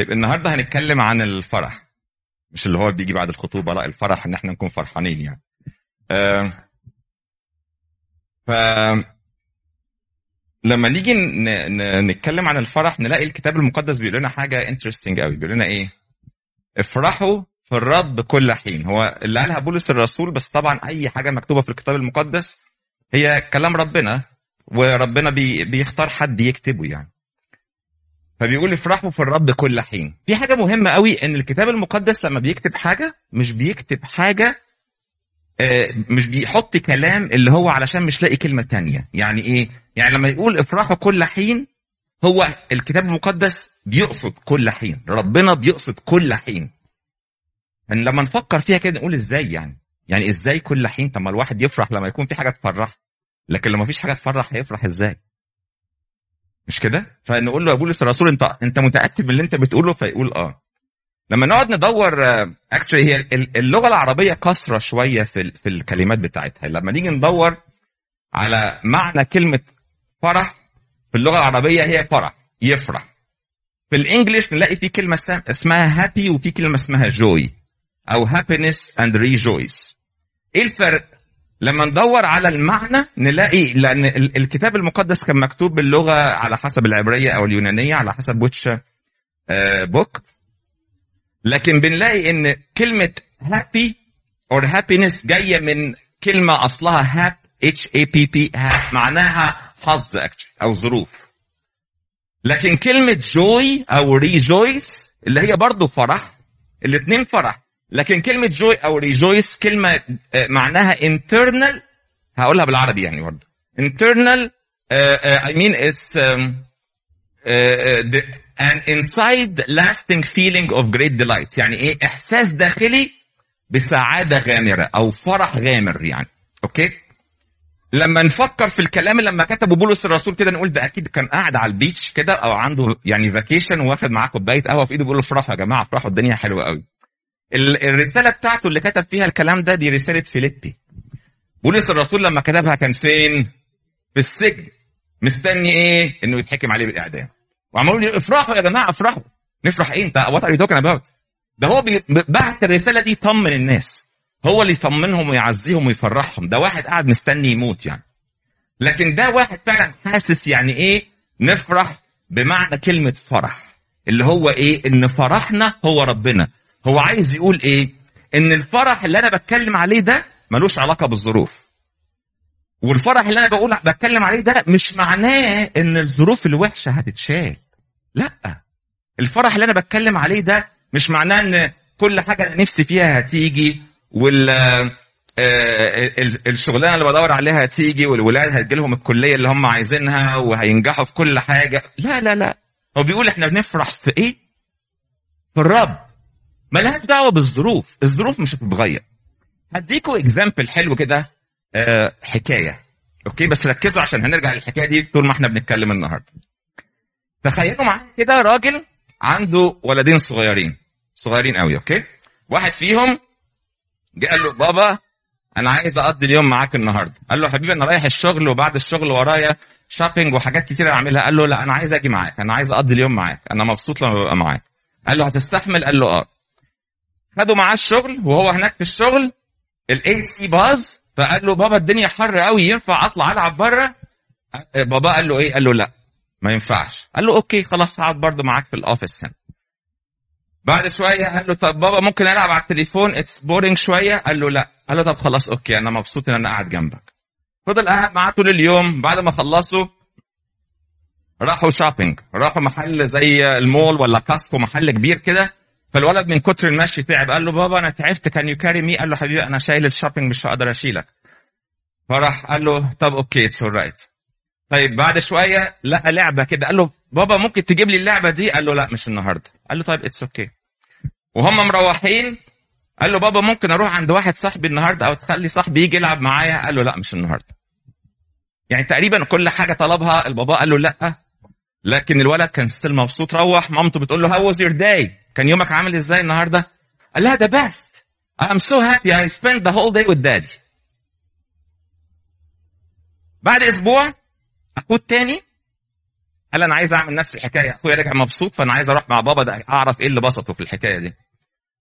طيب النهارده هنتكلم عن الفرح. مش اللي هو بيجي بعد الخطوبة لا الفرح إن إحنا نكون فرحانين يعني. آه ف لما نيجي. نتكلم عن الفرح نلاقي الكتاب المقدس بيقول لنا حاجة interesting قوي. بيقول لنا إيه؟ افرحوا في الرب كل حين. هو اللي قالها بولس الرسول بس طبعا أي حاجة مكتوبة في الكتاب المقدس هي كلام ربنا وربنا بي... بيختار حد يكتبه يعني. فبيقول افرحوا في الرب كل حين. في حاجة مهمة قوي إن الكتاب المقدس لما بيكتب حاجة مش بيكتب حاجة آه، مش بيحط كلام اللي هو علشان مش لاقي كلمة تانية. يعني إيه؟ يعني لما يقول افرحوا كل حين هو الكتاب المقدس بيقصد كل حين. ربنا بيقصد كل حين. يعني لما نفكر فيها كده نقول إزاي يعني؟ يعني إزاي كل حين؟ طب ما الواحد يفرح لما يكون في حاجة تفرح. لكن لما فيش حاجة تفرح هيفرح إزاي؟ مش كده؟ فنقول له يا بولس الرسول انت أنت متأكد من اللي أنت بتقوله؟ فيقول آه. لما نقعد ندور actually هي ال- اللغة العربية قصره شوية في في الكلمات بتاعتها. لما نيجي ندور على معنى كلمة فرح في اللغة العربية هي فرح يفرح. في ال English نلاقي في كلمة اسم- اسمها happy وفي كلمة اسمها joy أو happiness and rejoice إيه الفرق؟ لما ندور على المعنى نلاقي لأن ال- الكتاب المقدس كان مكتوب باللغة على حسب العبرية أو اليونانية على حسب which book لكن بنلاقي إن كلمة happy or happiness جاية من كلمة أصلها هاب اتش اي بي بي معناها حظ أو ظروف. لكن كلمة joy أو rejoice اللي هي برضو فرح الاثنين فرح. لكن كلمة joy أو rejoice كلمة آه، معناها internal هقولها بالعربي يعني برضو internal uh, I mean it's um, uh, the, an inside lasting feeling of great delight يعني إيه؟ إحساس داخلي بسعادة غامرة أو فرح غامر يعني. okay؟ لما نفكر في الكلام اللي لما كتبه بولس الرسول كده نقول ده أكيد كان قاعد على ال beach كده أو عنده يعني vacation واخد معاه كوباية قهوة في إيده بيقول له افرحوا يا جماعة افرحوا الدنيا حلوة قوي ال- الرسالة بتاعته اللي كتب فيها الكلام ده دي رسالة فيليبي. بولس الرسول لما كتبها كان فين؟ في السجن. مستني إيه؟ إنه يتحكم عليه بالإعدام. يقولوا افرحوا يا جماعة افرحوا. نفرح إيه؟ انت what are you talking ده هو بعت الرسالة دي يطمن الناس هو اللي يطمنهم ويعزيهم ويفرحهم. ده واحد قاعد مستني يموت يعني. لكن ده واحد فعلا حاسس يعني إيه؟ نفرح بمعنى كلمة فرح. اللي هو إيه؟ إن فرحنا هو ربنا. هو عايز يقول إيه؟ إن الفرح اللي أنا بتكلم عليه ده ملوش علاقة بالظروف. والفرح اللي أنا بقول بتكلم عليه ده مش معناه إن الظروف الوحشة هتتشال. لأ. الفرح اللي أنا بتكلم عليه ده مش معناه إن كل حاجة أنا نفسي فيها هتيجي وال آه، ال- الشغلانة اللي بدور عليها هتيجي والولاد هتجي لهم الكلية اللي هم عايزينها وهينجحوا في كل حاجة. لا لا لا. هو بيقول إحنا بنفرح في إيه؟ في الرب. ملهاش دعوة بالظروف. الظروف مش هتتغير. هديكوا example حلو كده آه، حكاية. okay؟ بس ركزوا عشان هنرجع للحكاية دي طول ما إحنا بنتكلم النهارده. تخيلوا معايا كده راجل عنده ولدين صغيرين. صغيرين قوي okay؟ واحد فيهم جه قال له بابا أنا عايز أقضي اليوم معاك النهارده. قال له حبيبي أنا رايح الشغل وبعد الشغل ورايا shopping وحاجات كتير أعملها. قال له لا أنا عايز أجي معاك. أنا عايز أقضي اليوم معاك. أنا مبسوط لما ببقى معاك. قال له هتستحمل؟ قال له آه. خده معاه الشغل وهو هناك في الشغل. ال AC باظ فقال له بابا الدنيا حر قوي ينفع أطلع ألعب بره بابا قال له إيه؟ قال له لا ما ينفعش. قال له okay خلاص هقعد برضه معاك في ال office هنا. بعد شوية قال له طب بابا ممكن ألعب على التليفون؟ it's boring شوية. قال له لا. قال له طب خلاص okay أنا مبسوط إن أنا قاعد جنبك. فضل قاعد معاه طول اليوم. بعد ما خلصوا راحوا shopping راحوا محل زي المول ولا Costco محل كبير كده. فالولد من كتر المشي تعب قال له بابا أنا تعبت can you carry me قال له حبيبي أنا شايل ال shopping مش هقدر أشيلك. فراح قال له طب okay it's alright طيب بعد شوية لقى لعبة كده قال له بابا ممكن تجيب لي اللعبة دي؟ قال له لا مش النهارده. قال له طيب it's okay وهم مروحين قال له بابا ممكن أروح عند واحد صاحبي النهارده أو تخلي صاحبي يجي يلعب معايا؟ قال له لا مش النهارده. يعني تقريبا كل حاجة طلبها البابا قال له لا. لكن الولد كان still مبسوط روح مامته بتقول له how was your day كان يومك عامل إزاي النهارده؟ قال لها the best I'm so happy I spent the whole day with daddy. بعد أسبوع أخوه التاني قال أنا عايز أعمل نفس الحكاية. أخويا رجع مبسوط فأنا عايز أروح مع بابا ده أعرف إيه اللي بسطه في الحكاية دي.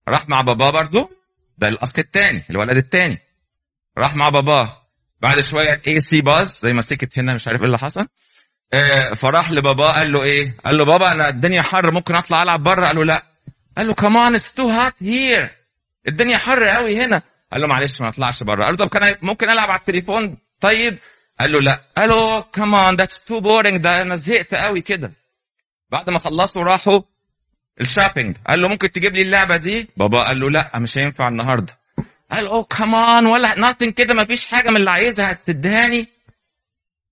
راح مع باباه برضه ده الأخ الثاني الولد الثاني راح مع باباه بعد شوية AC باظ زي ما سكت هنا مش عارف إيه اللي حصل. آه فراح لباباه قال له إيه؟ قال له بابا أنا الدنيا حر ممكن أطلع ألعب بره؟ قال له لا. قال له come on it's too hot here الدنيا حر قوي هنا قال له معلش ما اطلعش بره قال له طب كان ممكن العب على التليفون طيب قال له لا قال له come on that's too boring ده أنا زهقت قوي كده بعد ما خلصوا راحوا ال shopping قال له ممكن تجيب لي اللعبه دي بابا قال له لا مش هينفع النهارده قال oh come on ولا nothing كده ما فيش حاجة من اللي عايزها تدهاني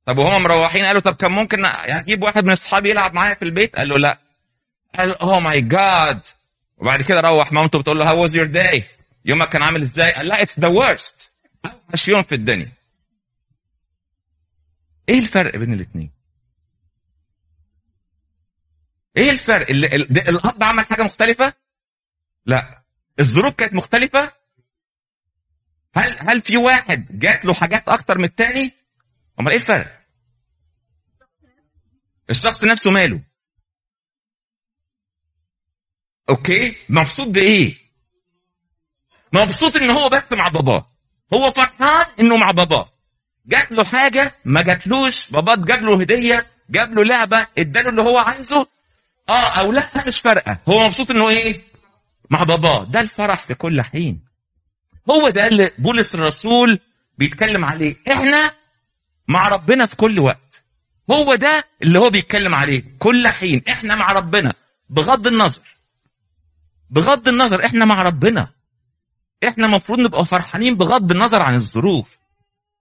طب وهم مروحين قالوا طب كان ممكن أجيب واحد من اصحابي يلعب معايا في البيت قال له لا قال oh my God وبعد كده روح مامته بتقول له how was your day يومك كان عامل إزاي؟ قال لا it's the worst أوحش يوم في الدنيا. إيه الفرق بين الاثنين إيه الفرق؟ اللي ال- الأب عمل حاجة مختلفة؟ لا. الظروف كانت مختلفة؟ هل هل في واحد جات له حاجات أكتر من التاني؟ أمال إيه الفرق؟ الشخص نفسه ماله؟ أوكي؟ مبسوط بإيه؟ مبسوط إن هو بس مع باباه هو فرحان إنه مع باباه جات له حاجة ما جاتلوش. باباه جاب له هدية جاب له لعبة اداله اللي هو عايزه. آه أو لا مش فارقة. هو مبسوط إنه إيه؟ مع باباه ده الفرح في كل حين. هو ده اللي بولس الرسول بيتكلم عليه. إحنا مع ربنا في كل وقت. هو ده اللي هو بيتكلم عليه. كل حين. إحنا مع ربنا. بغض النظر. بغض النظر إحنا مع ربنا. إحنا المفروض نبقى فرحانين بغض النظر عن الظروف.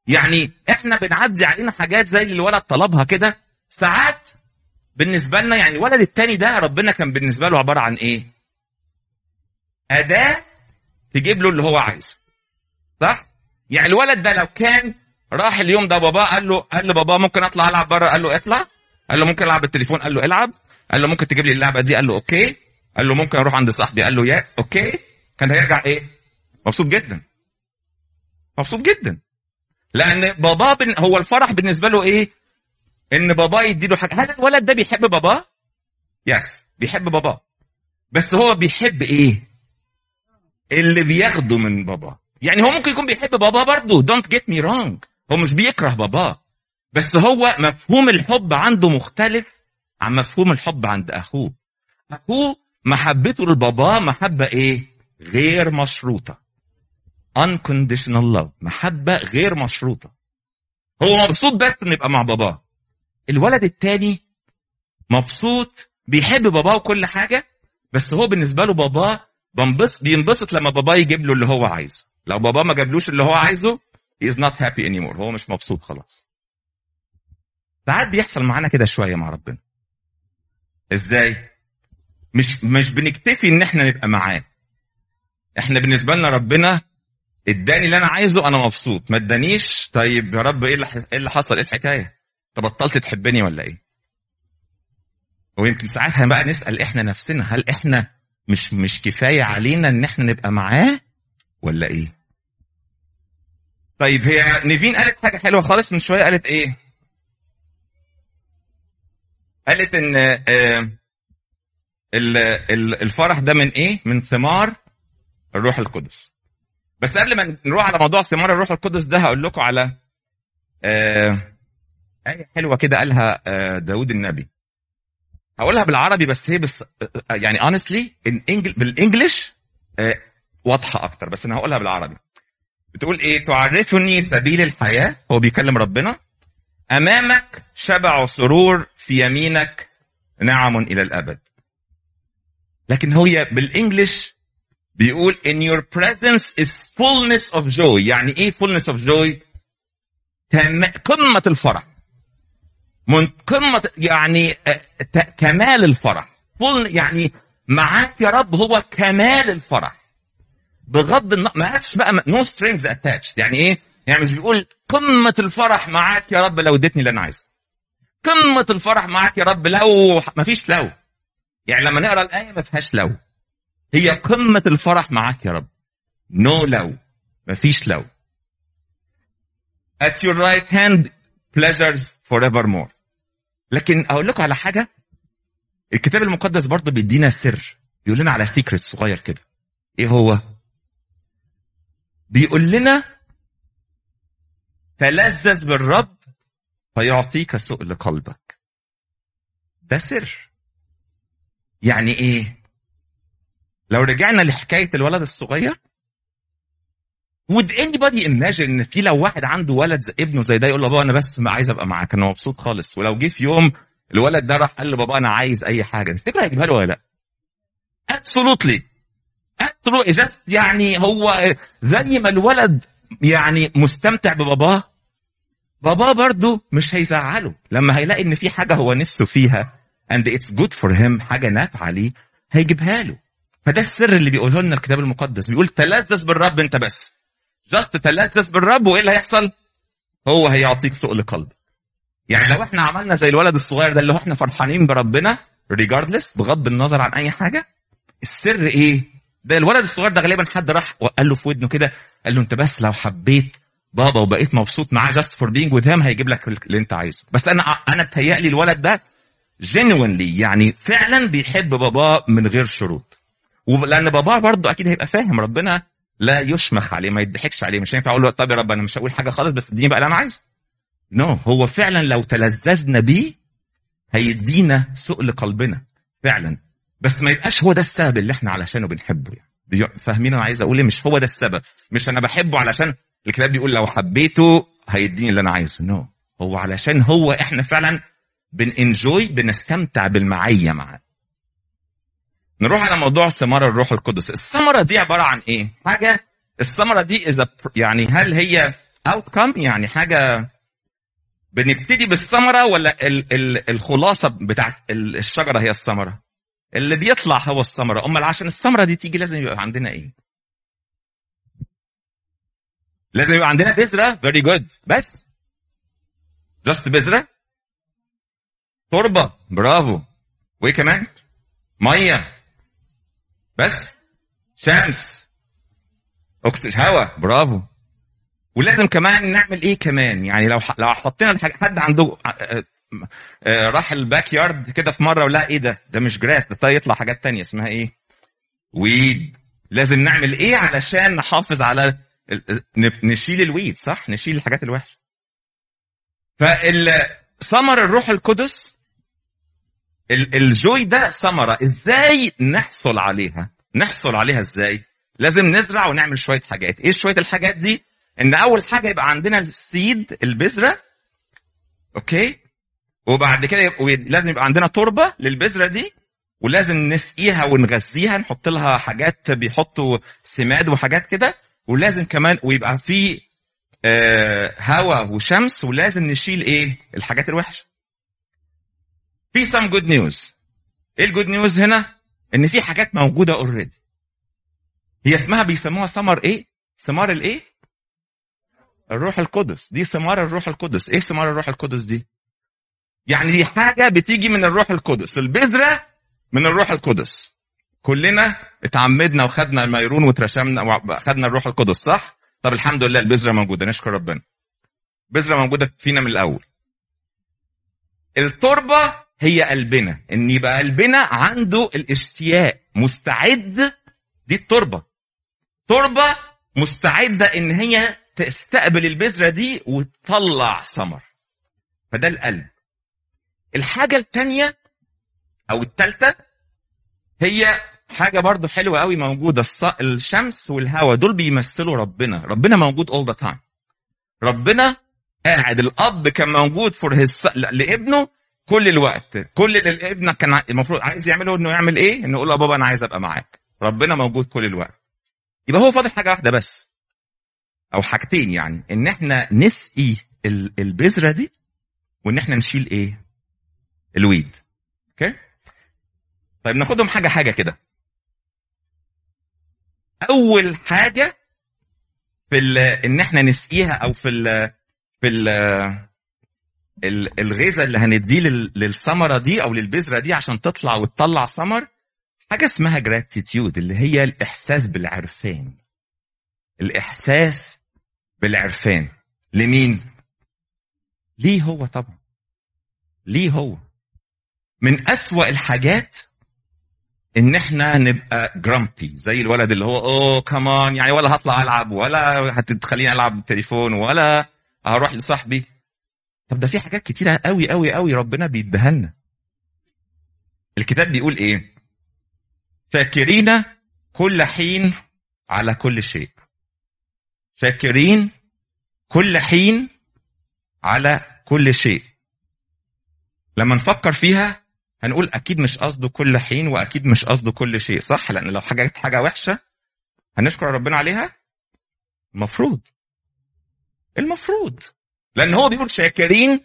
يعني إحنا بنعدي علينا حاجات زي اللي الولد طلبها كده. ساعات بالنسبة لنا يعني الولد التاني ده ربنا كان بالنسبة له عبارة عن إيه؟ أداة تجيب له اللي هو عايزه. صح؟ يعني الولد ده لو كان راح اليوم ده باباه قال له قال له بابا ممكن أطلع ألعب بره؟ قال له اطلع. قال له ممكن ألعب بالتليفون؟ قال له العب. قال له ممكن تجيب لي اللعبة دي؟ قال له okay. قال له ممكن أروح عند صاحبي؟ قال له yeah okay. كان هيرجع إيه؟ مبسوط جدا. مبسوط جدا. لأن باباه. هو الفرح بالنسبة له إيه؟ إن باباه يديله حاجة. هل الولد ده بيحب باباه yes بيحب باباه بس هو بيحب إيه؟ اللي بياخده من باباه يعني هو ممكن يكون بيحب باباه برضه. don't get me wrong هو مش بيكره باباه بس هو مفهوم الحب عنده مختلف عن مفهوم الحب عند أخوه. أخوه محبته لباباه محبة إيه؟ غير مشروطة. Unconditional love. محبة غير مشروطة. هو مبسوط بس إنه يبقى مع باباه الولد التاني مبسوط بيحب باباه وكل حاجة بس هو بالنسبة له باباه بنبسط بينبسط لما باباه يجيب له اللي هو عايزه. لو باباه ما جابلوش اللي هو عايزه he is not happy anymore. هو مش مبسوط خلاص. ساعات بيحصل معانا كده شوية مع ربنا. إزاي؟ مش مش بنكتفي إن إحنا نبقى معاه. إحنا بالنسبة لنا ربنا إداني اللي أنا عايزه أنا مبسوط. ما إدانيش طيب يا رب إيه اللي إيه اللي حصل؟ إيه الحكاية؟ انت بطلت تحبني ولا إيه؟ ويمكن ساعتها بقى نسأل إحنا نفسنا هل إحنا مش مش كفاية علينا إن إحنا نبقى معاه ولا إيه؟ طيب هي نيفين قالت حاجة حلوة خالص من شوية قالت إيه؟ قالت إن آه، الفرح ده من إيه؟ من ثمار الروح القدس. بس قبل ما نروح على موضوع ثمار الروح القدس ده هقول لكم على آه، آية حلوة كده قالها آه، داود النبي. هقولها بالعربي بس هي بس آه، يعني English بالإنجلش واضحة أكتر. بس أنا هقولها بالعربي. بتقول إيه؟ تعرفني سبيل الحياة هو بيكلم ربنا أمامك شبع سرور في يمينك نعم إلى الأبد. لكن هي بالإنجلش بيقول in your presence is fullness of joy. يعني إيه fullness of joy. قمة الفرح. من قمة يعني آه، كمال الفرح. full يعني معاك يا رب هو كمال الفرح. بغض النظر ما عادش بقى no strings attached يعني إيه؟ يعني مش بيقول قمة الفرح معاك يا رب لو اديتني اللي أنا عايزه. قمة الفرح معاك يا رب لو ما فيش لو. يعني لما نقرأ الآية ما فيهاش لو. هي قمة الفرح معاك يا رب. no لو. مفيش لو. At your right hand pleasures forevermore. لكن أقول لكم على حاجة. الكتاب المقدس برضه بيدينا سر. بيقول لنا على سيكريت صغير كده. إيه هو؟ بيقول لنا تلذذ بالرب فيعطيك سؤل قلبك. ده سر. يعني إيه؟ لو رجعنا لحكاية الولد الصغير would anybody imagine إن في لو واحد عنده ولد زي ابنه زي ده يقول له بابا أنا بس عايز أبقى معاك أنا مبسوط خالص. ولو جه في يوم الولد ده راح قال له بابا أنا عايز أي حاجة تفتكر هيجيبها له ولا لأ؟ absolutely. Absolutely. Just يعني هو زي ما الولد يعني مستمتع بباباه باباه برضه مش هيزعله. لما هيلاقي إن في حاجة هو نفسه فيها and it's good for him حاجة نافعة ليه هيجيبها له. فده السر اللي بيقوله لنا الكتاب المقدس. بيقول تلذذ بالرب انت بس. جاست تلذذ بالرب وإيه اللي هيحصل؟ هو هيعطيك سؤل قلب يعني لو إحنا عملنا زي الولد الصغير ده اللي هو إحنا فرحانين بربنا regardless بغض النظر عن أي حاجة السر إيه؟ ده الولد الصغير ده غالبا حد راح وقال له في ودنه كده قال له أنت بس لو حبيت بابا وبقيت مبسوط معاه for being with him هيجيب لك اللي أنت عايزه. بس أنا أنا اتهيألي الولد ده genuinely يعني فعلا بيحب باباه من غير شروط. ولأن باباه برضه أكيد هيبقى فاهم ربنا لا يشمخ عليه ما يضحكش عليه مش هينفع أقول له طب يا رب أنا مش هقول حاجة خالص بس اديني بقى اللي أنا عايزه. نو no. هو فعلا لو تلذذنا بيه هيدينا سؤل قلبنا فعلا. بس ما يبقاش هو ده السبب اللي إحنا علشانه بنحبه يعني. فاهمين أنا عايز أقول إيه؟ مش هو ده السبب. مش أنا بحبه علشان الكتاب بيقول لو حبيته هيديني اللي أنا عايزه. نو no. هو علشان هو إحنا فعلا بننجوي بنستمتع بالمعية معاه نروح على موضوع ثمرة الروح القدس. الثمرة دي عبارة عن إيه؟ حاجة. الثمرة دي إذا يعني هل هي outcome يعني حاجة بنبتدي بالثمرة ولا ال ال الخلاصة بتاعت الشجرة هي الثمرة؟ اللي بيطلع هو الثمرة. أمال عشان الثمرة دي تيجي لازم يبقى عندنا إيه؟ لازم يبقى عندنا بذرة. Very good. بس. Just بذرة. تربة. برافو. وايه كمان مية. بس. شمس. اكسجين هواء برافو. ولازم كمان نعمل إيه كمان؟ يعني لو لو حطينا حد عنده راح الباك يارد كده في مرة ولا إيه ده؟ ده مش جراس ده يطلع حاجات تانية اسمها إيه؟ weed. لازم نعمل إيه علشان نحافظ على نشيل ال weed صح؟ نشيل الحاجات الوحشة. فالثمر الروح القدس؟ ال joy ده ثمرة إزاي نحصل عليها؟ نحصل عليها إزاي؟ لازم نزرع ونعمل شوية حاجات. إيه شوية الحاجات دي؟ إن أول حاجة يبقى عندنا ال seed البذرة okay؟ وبعد كده لازم يبقى عندنا تربة للبذرة دي ولازم نسقيها ونغذيها نحط لها حاجات بيحطوا سماد وحاجات كده ولازم كمان ويبقى في هواء وشمس ولازم نشيل إيه؟ الحاجات الوحشة. في some good news. إيه ال good news هنا؟ إن في حاجات موجودة already هي اسمها بيسموها ثمر إيه؟ ثمار الإيه؟ الروح القدس. دي ثمار الروح القدس. إيه ثمار الروح القدس دي؟ يعني دي حاجة بتيجي من الروح القدس. البذرة من الروح القدس. كلنا اتعمدنا وخدنا الميرون واترشمنا واخدنا الروح القدس صح؟ طب الحمد لله البذرة موجودة نشكر ربنا. بذرة موجودة فينا من الأول. التربة هي قلبنا. إن يبقى قلبنا عنده الاشتياق مستعد دي التربة. تربة مستعدة إن هي تستقبل البذرة دي وتطلع ثمر. فده القلب. الحاجة الثانية أو الثالثه هي حاجة برضو حلوة قوي موجودة الشمس والهواء دول بيمثلوا ربنا. ربنا موجود all the time. ربنا قاعد الأب كان موجود فور هيز لابنه كل الوقت. كل اللي ابنك كان المفروض عايز يعمله إنه يعمل إيه؟ إنه يقول له بابا أنا عايز أبقى معاك. ربنا موجود كل الوقت. يبقى هو فاضل حاجة واحدة بس. أو حاجتين يعني إن إحنا نسقي البذرة دي وإن إحنا نشيل إيه؟ ال weed. okay؟ طيب ناخدهم حاجة حاجة كده. أول حاجة في إن إحنا نسقيها أو في ال في ال الغذاء اللي هنديه للثمرة دي أو للبذرة دي عشان تطلع وتطلع ثمر حاجة اسمها gratitude اللي هي الإحساس بالعرفان. الإحساس بالعرفان. لمين؟ ليه هو طبعا؟ ليه هو؟ من أسوأ الحاجات إن إحنا نبقى جرامبي زي الولد اللي هو أوه كمان يعني ولا هطلع ألعب ولا هتخليني ألعب بالتليفون ولا هروح لصاحبي. طب ده في حاجات كتيرة قوي قوي قوي ربنا بيديها لنا. الكتاب بيقول إيه؟ فاكرين كل حين على كل شيء. فاكرين كل حين على كل شيء. لما نفكر فيها هنقول أكيد مش قصده كل حين وأكيد مش قصده كل شيء صح؟ لأن لو حاجة حاجة وحشة هنشكر ربنا عليها؟ المفروض المفروض. لأن هو بيقول شاكرين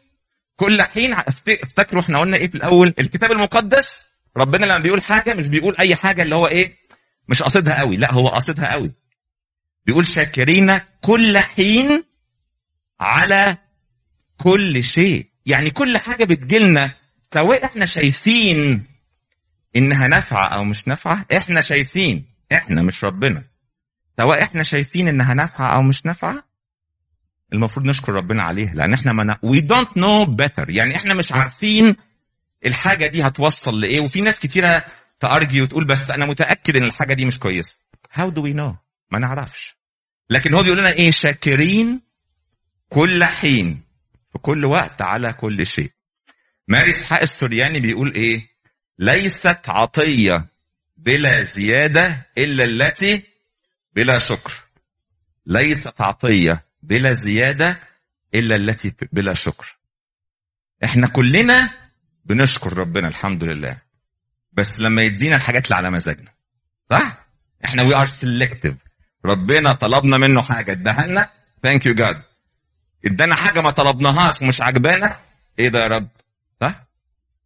كل حين. افتكروا إحنا قلنا إيه في الأول؟ الكتاب المقدس. ربنا لما بيقول حاجة مش بيقول أي حاجة اللي هو إيه؟ مش قاصدها قوي. لا هو قاصدها قوي. بيقول شاكرين كل حين على كل شيء. يعني كل حاجة بتجيلنا سواء إحنا شايفين انها نافعة أو مش نافعة إحنا شايفين إحنا مش ربنا. سواء إحنا شايفين انها نافعة أو مش نافعة المفروض نشكر ربنا عليها لأن إحنا ما we don't know better يعني إحنا مش عارفين الحاجة دي هتوصل لإيه وفي ناس كتيرة ت argue وتقول بس أنا متأكد إن الحاجة دي مش كويسة. how do we know ما نعرفش. لكن هو بيقول لنا إيه شاكرين كل حين في كل وقت على كل شيء. مار اسحاق السرياني بيقول إيه؟ ليست عطية بلا زيادة إلا التي بلا شكر. ليست عطية بلا زيادة إلا التي بلا شكر. إحنا كلنا بنشكر ربنا الحمد لله. بس لما يدينا الحاجات اللي على مزاجنا صح؟ إحنا we are selective ربنا طلبنا منه حاجة اداها لنا. thank you God ادانا حاجة ما طلبناهاش ومش عجبانا. إيه ده يا رب؟ صح؟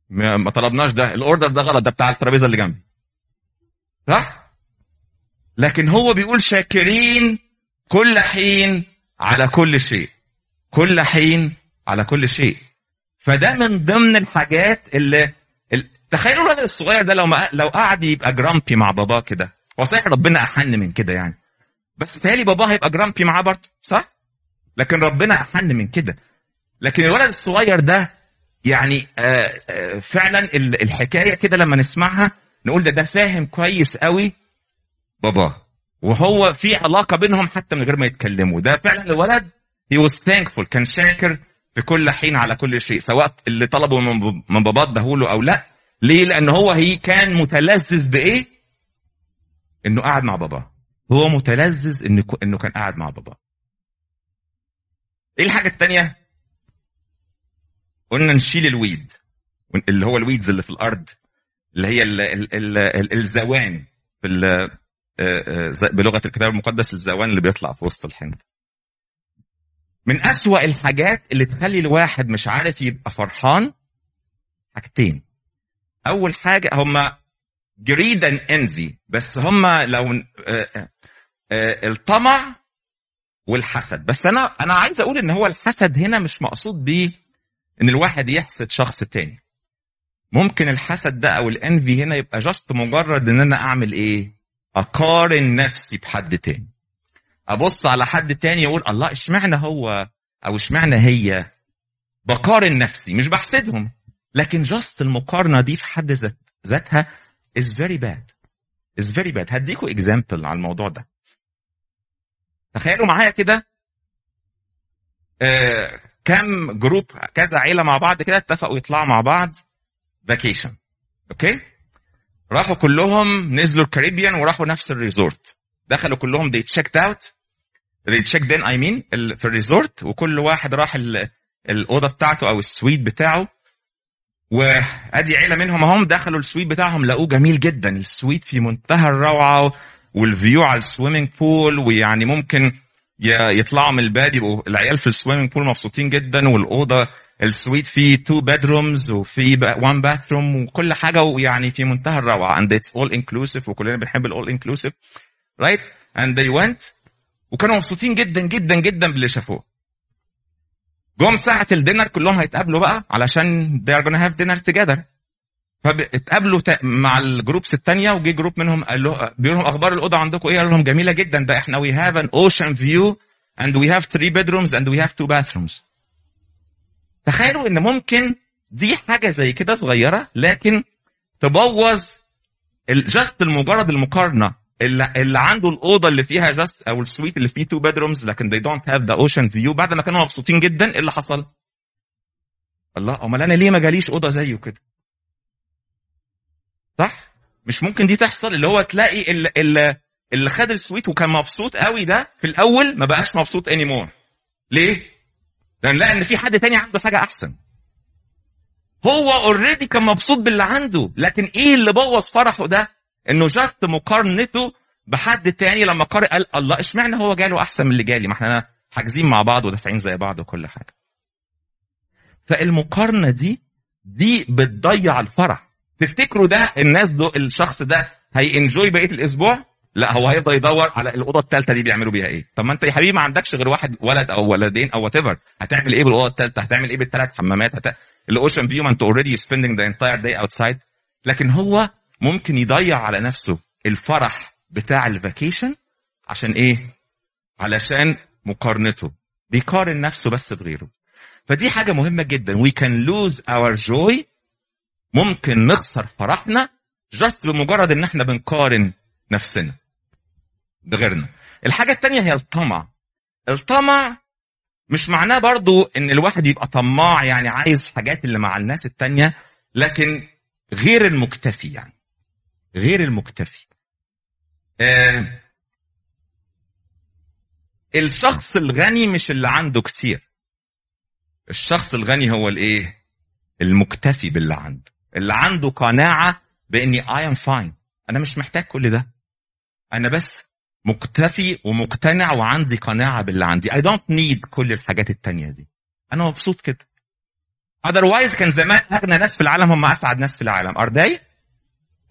ما طلبناش ده. ال order ده غلط. ده بتاع الترابيزة اللي جنبي. صح؟ لكن هو بيقول شاكرين كل حين على كل شيء. كل حين على كل شيء. فده من ضمن الحاجات اللي تخيلوا الولد الصغير ده لو ما لو قعد يبقى جرامبي مع باباه كده. هو صحيح ربنا أحن من كده يعني. بس تهيألي باباه هيبقى جرامبي معاه برضه. صح؟ لكن ربنا أحن من كده. لكن الولد الصغير ده يعني آآ آآ فعلا الحكاية كده لما نسمعها نقول ده ده فاهم كويس قوي باباه وهو في علاقة بينهم حتى من غير ما يتكلموا. ده فعلا الولد he was thankful كان شاكر في كل حين على كل شيء سواء اللي طلبه من باباه اداهوله أو لأ. ليه؟ لأن هو هي كان متلذذ بإيه؟ إنه قاعد مع باباه. هو متلذذ إنه إنه كان قاعد مع باباه. إيه الحاجة الثانية قلنا نشيل الويد اللي هو الويدز اللي في الأرض اللي هي ال ال ال ال الزوان في بلغة الكتاب المقدس الزوان اللي بيطلع في وسط الحنط من أسوأ الحاجات اللي تخلي الواحد مش عارف يبقى فرحان حاجتين. أول حاجة هما جريد envy بس هما لو الطمع والحسد. بس أنا أنا عايز أقول إن هو الحسد هنا مش مقصود بيه إن الواحد يحسد شخص تاني. ممكن الحسد ده أو ال envy هنا يبقى just مجرد إن أنا أعمل إيه؟ أقارن نفسي بحد تاني. أبص على حد تاني يقول الله إشمعنى هو أو إشمعنى هي؟ بقارن نفسي مش بحسدهم. لكن just المقارنة دي في حد ذات ذاتها is very bad. Is very bad. هديكوا example على الموضوع ده. تخيلوا معايا كده. آه كم group كذا عيلة مع بعض كده اتفقوا يطلعوا مع بعض vacation okay راحوا كلهم نزلوا الكاريبيان وراحوا نفس ال resort. دخلوا كلهم they checked out. they checked in I mean في ال resort وكل واحد راح الأوضة بتاعته أو ال suite بتاعه. وأدي عيلة منهم هم دخلوا ال suite بتاعهم لقوه جميل جدا. ال suite في منتهى الروعة وال view على ال swimming pool ويعني ممكن يطلعوا من ال bed يبقوا العيال في ال swimming pool مبسوطين جدا والأوضة ال suite فيه two bedrooms وفي one bathroom وكل حاجة ويعني في منتهى الروعة. And it's all inclusive وكلنا بنحب ال all inclusive. Right? And they went وكانوا مبسوطين جدا جدا جدا باللي شافوه. جم ساعة ال dinner كلهم هيتقابلوا بقى علشان they are gonna have dinner together. فاتقابلوا مع ال groups التانية وجي group منهم قال له بيقول لهم أخبار الأوضة عندكم إيه؟ قال لهم جميلة جدا ده إحنا we have an ocean view and we have three bedrooms and we have two bathrooms. تخيلوا إن ممكن دي حاجة زي كده صغيرة لكن تبوظ just المجرد المقارنة اللي, اللي عنده الأوضة اللي فيها just أو ال suite اللي فيه two bedrooms لكن they don't have the ocean view بعد ما كانوا مبسوطين جدا إيه اللي حصل؟ الله أمال أنا ليه ما جاليش أوضة زيه كده؟ صح؟ مش ممكن دي تحصل؟ اللي هو تلاقي اللي, اللي, خد ال suite وكان مبسوط قوي ده في الأول ما بقاش مبسوط anymore ليه؟ لأن لقى إن في حد تاني عنده حاجة أحسن. هو already كان مبسوط باللي عنده. لكن إيه اللي بوظ فرحه ده؟ إنه just مقارنته بحد تاني لما قارن قال الله. إشمعنى هو جاله أحسن من اللي جالي؟ ما إحنا حاجزين مع بعض ودافعين زي بعض وكل حاجة. فالمقارنة دي دي بتضيع الفرح. تفتكروا ده الناس دو الشخص ده هي enjoy بقية الأسبوع؟ لا هو هيفضل يدور على الأوضة الثالثه دي بيعملوا بيها إيه؟ طب ما أنت يا حبيبي ما عندكش غير واحد ولد أو ولدين أو what هتعمل إيه بالأوضة الثالثه هتعمل إيه بالثلاث حمامات؟ هت... ال ocean view ما أنت already spending the entire day outside لكن هو ممكن يضيع على نفسه الفرح بتاع ال vacation عشان إيه؟ علشان مقارنته. بيقارن نفسه بس بغيره. فدي حاجة مهمة جدا. We can lose our joy ممكن نخسر فرحنا جاست بمجرد إن إحنا بنقارن نفسنا بغيرنا. الحاجة الثانية هي الطمع. الطمع مش معناه برضو إن الواحد يبقى طماع يعني عايز حاجات اللي مع الناس التانية لكن غير المكتفي يعني. غير المكتفي. آه الشخص الغني مش اللي عنده كتير. الشخص الغني هو الإيه؟ المكتفي باللي عنده. اللي عنده قناعة بإني I am fine. أنا مش محتاج كل ده. أنا بس مكتفي ومقتنع وعندي قناعة باللي عندي. I don't need كل الحاجات التانية دي. أنا مبسوط كده. Otherwise كان زمان أغنى ناس في العالم هم أسعد ناس في العالم. Are they?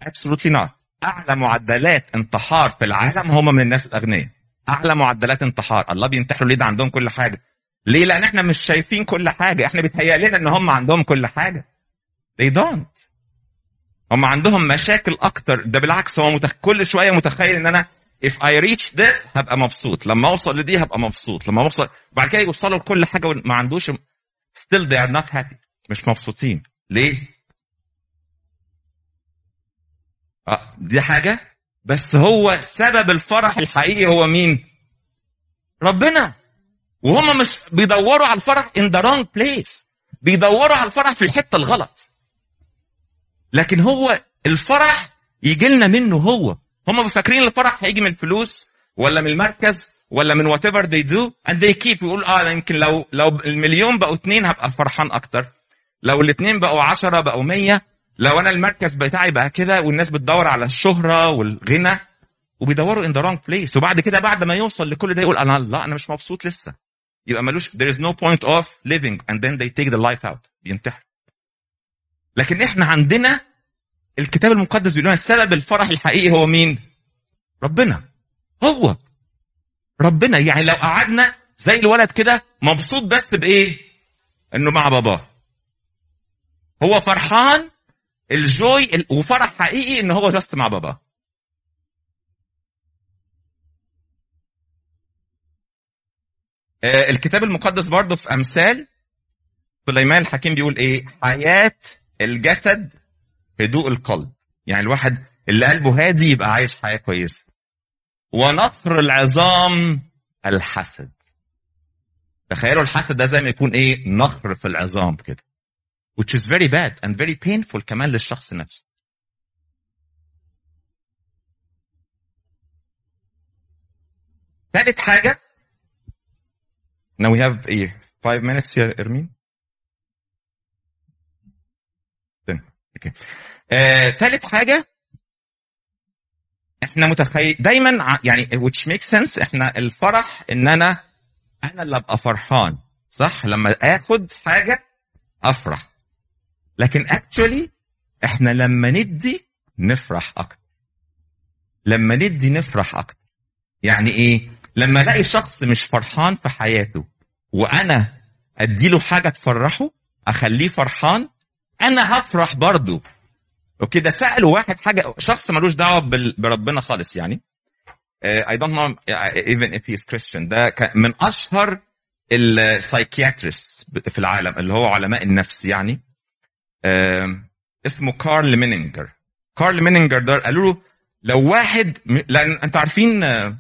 absolutely not. أعلى معدلات انتحار في العالم هم من الناس الأغنياء. أعلى معدلات انتحار. الله بينتحروا ليه ده عندهم كل حاجة. ليه؟ لأن إحنا مش شايفين كل حاجة. إحنا بيتهيأ لنا إن هم عندهم كل حاجة. They don't. هم عندهم مشاكل أكتر. ده بالعكس هو متخ... كل شوية متخيل إن أنا if I reach this هبقى مبسوط. لما أوصل لدي هبقى مبسوط. لما اوصل بعد كده يوصلوا لكل حاجة ما عندوش still they are not happy. مش مبسوطين. ليه؟ آه دي حاجة. بس هو سبب الفرح الحقيقي هو مين؟ ربنا. وهم مش بيدوروا على الفرح in the wrong place. بيدوروا على الفرح في الحتة الغلط. لكن هو الفرح يجي لنا منه هو. هم فاكرين الفرح هيجي من الفلوس ولا من المركز ولا من whatever they do and they keep. يقول آه يمكن لو لو المليون بقوا اتنين هبقى فرحان أكتر. لو الاتنين بقوا عشرة بقوا مية. لو أنا المركز بتاعي بقى كده والناس بتدور على الشهرة والغنى وبيدوروا in the wrong place. وبعد كده بعد ما يوصل لكل ده يقول أنا لا أنا مش مبسوط لسه. يبقى ملوش there is no point of living. And then they take the life out. بينتحر. لكن إحنا عندنا الكتاب المقدس بيقول لنا السبب الفرح الحقيقي هو مين؟ ربنا هو ربنا يعني لو قعدنا زي الولد كده مبسوط بس بإيه؟ إنه مع باباه هو فرحان الجوي وفرح حقيقي إن هو جاست مع باباه آه الكتاب المقدس برضه في أمثال سليمان الحكيم بيقول إيه؟ حياة الجسد هدوء القلب. يعني الواحد اللي قلبه هادي يبقى عايش حياة كويسة. ونصر العظام الحسد. تخيلوا الحسد ده زي ما يكون إيه؟ نخر في العظام كده. Which is very bad and very painful كمان للشخص نفسه. ثالث حاجة. Now we have إيه؟ 5 minutes يا ارمين آه، ثالث حاجة إحنا متخيل دايما يعني which makes sense إحنا الفرح إن أنا أنا اللي أبقى فرحان صح؟ لما آخد حاجة أفرح. لكن actually إحنا لما ندي نفرح أكتر. لما ندي نفرح أكتر. يعني إيه؟ لما ألاقي شخص مش فرحان في حياته وأنا أديله حاجة تفرحه أخليه فرحان أنا هفرح برضه Okay ده سألوا واحد حاجة شخص ملوش دعوة بربنا خالص يعني. don't know even if he is Christian. ده من أشهر ال psychiatrist في العالم اللي هو علماء النفس يعني. اسمه كارل مينينجر كارل مينينجر ده قالوا له لو واحد لأن أنتوا عارفين آه،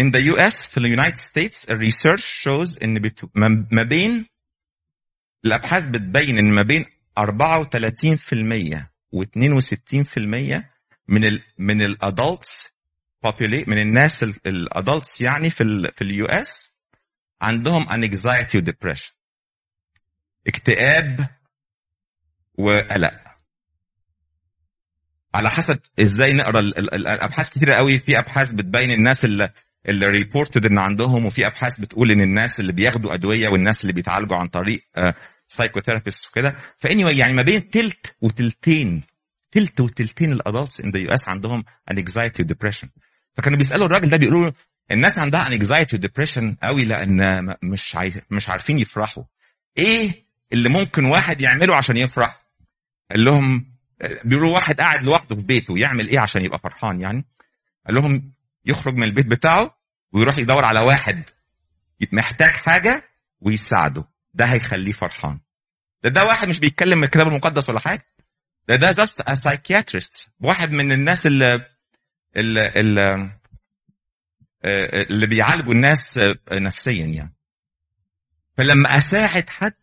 in the US في ال United States ال research shows إن ما بين الأبحاث بتبين إن ما بين 34% و62% من ال من ال adults من الناس ال adults يعني في ال في ال US عندهم anxiety و depression اكتئاب وقلق على حسب إزاي نقرأ ال- ال- ال- الأبحاث كتيرة قوي. في أبحاث بتبين الناس اللي اللي reported إن عندهم وفي أبحاث بتقول إن الناس اللي بياخدوا أدوية والناس اللي بيتعالجوا عن طريق psychotherapist وكده. فاني يعني ما بين تلت وتلتين تلت وتلتين ال adults in the US عندهم anxiety و depression فكانوا بيسألوا الراجل ده بيقولوا له الناس عندها anxiety و depression قوي لأن مش عايز مش عارفين يفرحوا. إيه اللي ممكن واحد يعمله عشان يفرح؟ قال لهم بيقولوا واحد قاعد لوحده في بيته يعمل إيه عشان يبقى فرحان يعني؟ قال لهم يخرج من البيت بتاعه ويروح يدور على واحد محتاج حاجة ويساعده. ده هيخليه فرحان. ده ده واحد مش بيتكلم من الكتاب المقدس ولا حاجة. ده ده just a psychiatrist واحد من الناس اللي اللي, اللي, اللي بيعالجوا الناس نفسيا يعني. فلما أساعد حد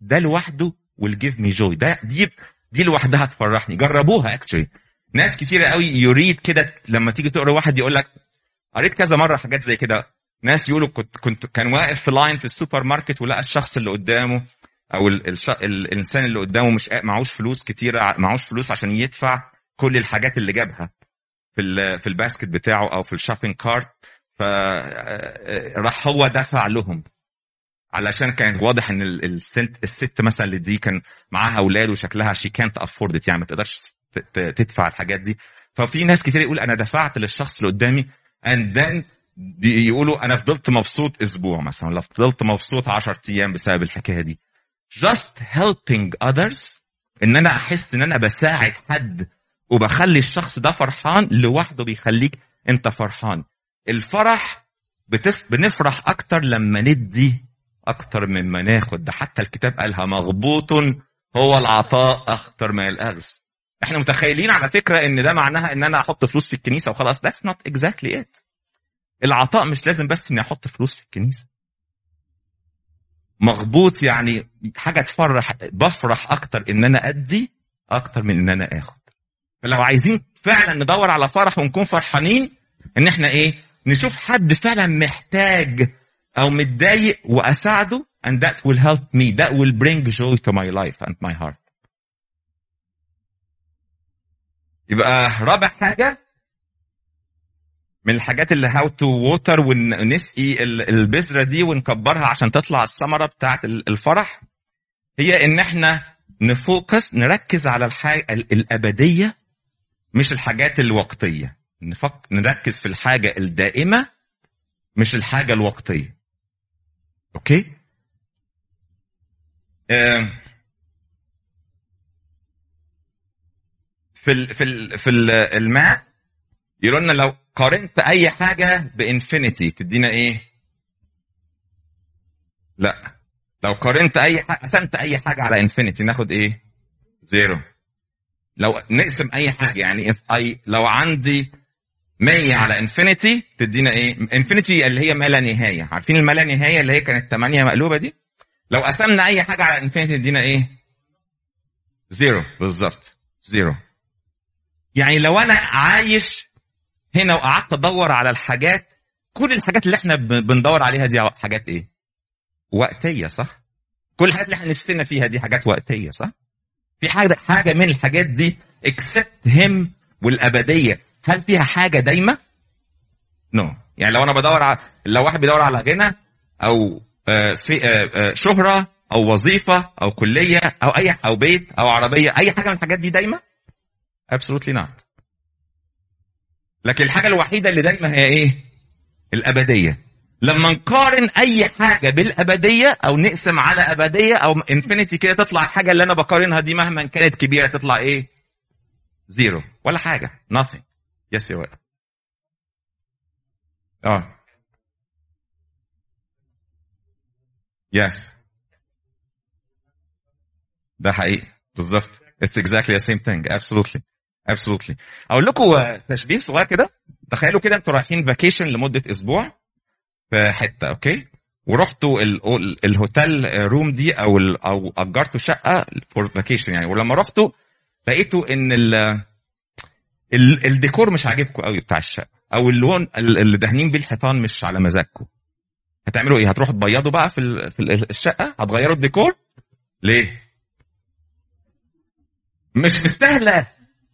ده لوحده will give me joy. ده دي دي لوحدها تفرحني جربوها actually ناس كتيرة قوي يريد كده لما تيجي تقرأ واحد يقول لك قريت كذا مرة حاجات زي كده. ناس يقولوا كنت كنت كان واقف في line في السوبر ماركت ولقى الشخص اللي قدامه أو ال الش... ال الإنسان اللي قدامه مش معهوش فلوس كتيره معهوش فلوس عشان يدفع كل الحاجات اللي جابها في في ال basket بتاعه أو في ال shopping cart. فراح هو دفع لهم. علشان كان واضح إن ال- الست الست مثلا اللي دي كان معاها أولاد وشكلها شي كانت افورد يعني ما تقدرش تدفع الحاجات دي. ففي ناس كتير يقول أنا دفعت للشخص اللي قدامي and then يقولوا أنا فضلت مبسوط أسبوع مثلا ولا فضلت مبسوط 10 أيام بسبب الحكاية دي. Just helping others إن أنا أحس إن أنا بساعد حد وبخلي الشخص ده فرحان لوحده بيخليك أنت فرحان. الفرح بتف... بنفرح أكتر لما ندي أكتر مما ناخد. ده حتى الكتاب قالها مغبوط هو العطاء أكتر من الاخذ إحنا متخيلين على فكرة إن ده معناها إن أنا أحط فلوس في الكنيسة وخلاص. That's not exactly it. العطاء مش لازم بس إني أحط فلوس في الكنيسة. مغبوط يعني حاجة تفرح بفرح أكتر إن أنا أدي أكتر من إن أنا آخد. فلو عايزين فعلا ندور على فرح ونكون فرحانين إن إحنا إيه؟ نشوف حد فعلا محتاج أو متضايق وأساعده and that will help me. That will bring joy to my life and my heart. يبقى رابع حاجة من الحاجات اللي how to water ونسقي ال- البذرة دي ونكبرها عشان تطلع الثمرة بتاعت ال- الفرح هي إن إحنا ن focus نركز على الحاجة ال- الأبدية مش الحاجات الوقتية. ن focus نركز في الحاجة الدائمة مش الحاجة الوقتية. okay؟ في ال في ال في ال- ال math يقولوا لنا لو قارنت أي حاجة ب infinity تدينا إيه؟ لا. لو قارنت أي حاجة قسمت أي حاجة على infinity ناخد إيه؟ zero. لو نقسم أي حاجة يعني I لو عندي 100 على infinity تدينا إيه؟ infinity اللي هي ما لا نهاية. عارفين الما لا نهاية اللي هي كانت 8 مقلوبة دي؟ لو قسمنا أي حاجة على infinity تدينا إيه؟ zero. بالظبط. zero. يعني لو أنا عايش هنا وقعدت أدور على الحاجات كل الحاجات اللي إحنا بندور عليها دي حاجات إيه؟ وقتية صح؟ كل الحاجات اللي إحنا نفسنا فيها دي حاجات وقتية صح؟ في حاجة حاجة من الحاجات دي اكسبت هيم والأبدية. هل فيها حاجة دايمة؟ نو no. يعني لو أنا بدور على لو واحد بيدور على غنى أو آه، في آه، آه، شهرة أو وظيفة أو كلية أو أي أو بيت أو عربية أي حاجة من الحاجات دي دايمة؟ Absolutely not. لكن الحاجة الوحيدة اللي دايما هي إيه؟ الأبدية. لما نقارن أي حاجة بالأبدية أو نقسم على أبدية أو infinity كده تطلع الحاجة اللي أنا بقارنها دي مهما كانت كبيرة تطلع إيه؟ zero. ولا حاجة. Nothing. yes يا وائل آه. yes ده حقيقي. بالظبط. It's exactly the same thing. Absolutely. Absolutely. أقول لكم تشبيه صغير كده. تخيلوا كده أنتوا رايحين vacation لمدة أسبوع في حتة okay ورحتوا ال- ال- ال hotel room دي أو أو أجرتوا شقة for vacation يعني. ولما رحتوا لقيتوا إن ال ال- الديكور مش عاجبكم قوي بتاع الشقة. أو اللون ال- اللي دهنين بيه الحيطان مش على مزاجكم. هتعملوا إيه؟ هتروحوا تبيضوا بقى في في ال- الشقة؟ هتغيروا الديكور؟ ليه؟ مش مستاهلة.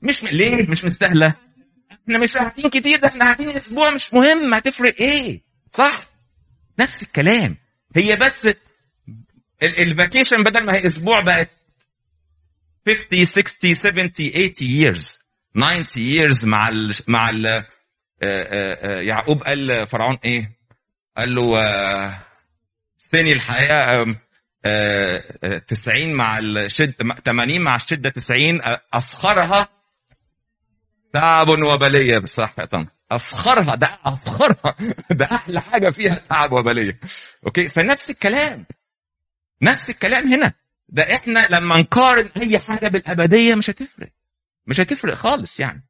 مش م... ليه مش مستاهلة؟ إحنا مش قاعدين كتير ده إحنا قاعدين أسبوع مش مهم هتفرق إيه؟ صح؟ نفس الكلام. هي بس ال- ال vacation بدل ما هي أسبوع بقت 50 60 70 80 years. 90 years مع ال مع ال آه، آه، آه، يعقوب قال لفرعون إيه؟ قال له سني الحياة آم، آه، آه، 90 مع الشد 80 مع الشدة 90 آه، افخرها تعب وبلية صح يا طن أفخرها ده أفخرها. ده أحلى حاجة فيها تعب وبلية. أوكي؟ فنفس الكلام. نفس الكلام هنا. ده إحنا لما نقارن أي حاجة بالأبدية مش هتفرق. مش هتفرق خالص يعني.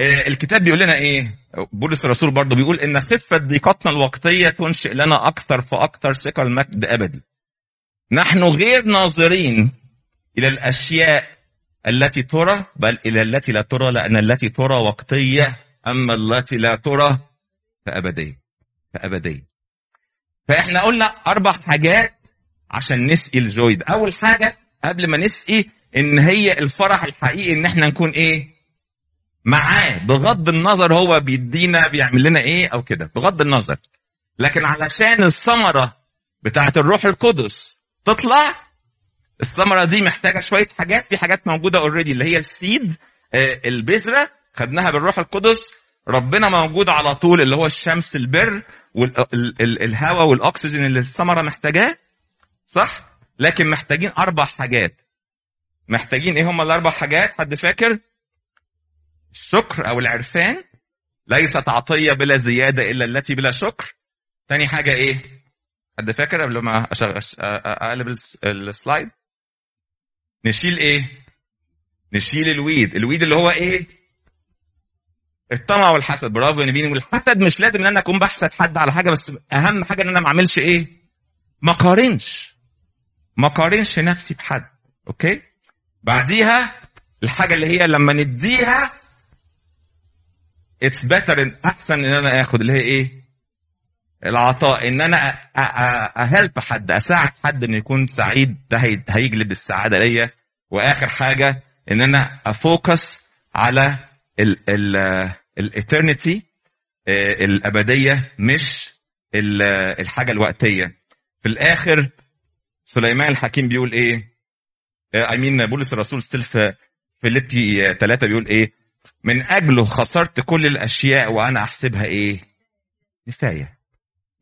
آه، الكتاب بيقول لنا إيه؟ بولس الرسول برضه بيقول إن خفة ضيقتنا الوقتية تنشئ لنا أكثر فأكثر ثقة المجد أبدي. نحن غير ناظرين إلى الأشياء التي ترى بل إلى التي لا ترى لأن التي ترى وقتية أما التي لا ترى فابديه فابديه فإحنا قلنا أربع حاجات عشان نسقي الجوي ده أول حاجة قبل ما نسقي إن هي الفرح الحقيقي إن إحنا نكون إيه؟ معاه. بغض النظر هو بيدينا بيعمل لنا إيه أو كده. بغض النظر. لكن علشان الثمرة بتاعت الروح القدس تطلع الثمرة دي محتاجة شوية حاجات. في حاجات موجودة اوريدي اللي هي السيد آه، البذرة. خدناها بالروح القدس. ربنا موجود على طول اللي هو الشمس البر والهواء والأكسجين اللي الثمرة محتاجاه. صح؟ لكن محتاجين أربع حاجات. محتاجين إيه هم الأربع حاجات؟ حد فاكر؟ الشكر أو العرفان. ليست عطية بلا زيادة إلا التي بلا شكر. تاني حاجة إيه؟ حد فاكر قبل ما أقلب الس- ال slide؟ نشيل إيه؟ نشيل ال weed. ال weed اللي هو إيه؟ الطمع والحسد. برافو يا نبيل. والحسد مش لازم إن أنا أكون بحسد حد على حاجة بس أهم حاجة إن أنا ما أعملش إيه؟ ما قارنش ما قارنش نفسي بحد. okay؟ بعديها الحاجة اللي هي لما نديها it's better أحسن إن أنا آخد اللي هي إيه؟ العطاء. إن أنا ا help حد اساعد حد انه يكون سعيد ده هي- هيجلب السعاده ليا وآخر حاجة إن أنا أ focus على ال eternity الأبدية مش ال- الحاجة الوقتية. في الآخر سليمان الحكيم بيقول إيه؟ I mean بولس الرسول still في فيليبي 3 بيقول إيه؟ من أجله خسرت كل الأشياء وأنا أحسبها إيه؟ نفاية.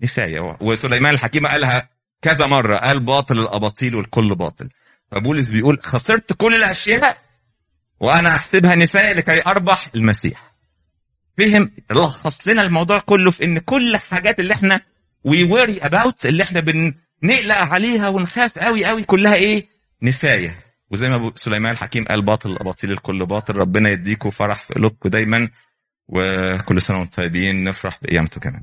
نفاية. وسليمان الحكيم قالها كذا مرة قال باطل الأباطيل والكل باطل. فبولس بيقول خسرت كل الأشياء وأنا احسبها نفاية لكي أربح المسيح. فهم لخص لنا الموضوع كله في إن كل الحاجات اللي إحنا وي وري اباوت اللي إحنا بنقلق عليها ونخاف قوي قوي كلها إيه؟ نفاية. وزي ما سليمان الحكيم قال باطل الأباطيل الكل باطل ربنا يديكم فرح في قلوبكم دايما وكل سنة وأنتم طيبين نفرح بقيامته كمان.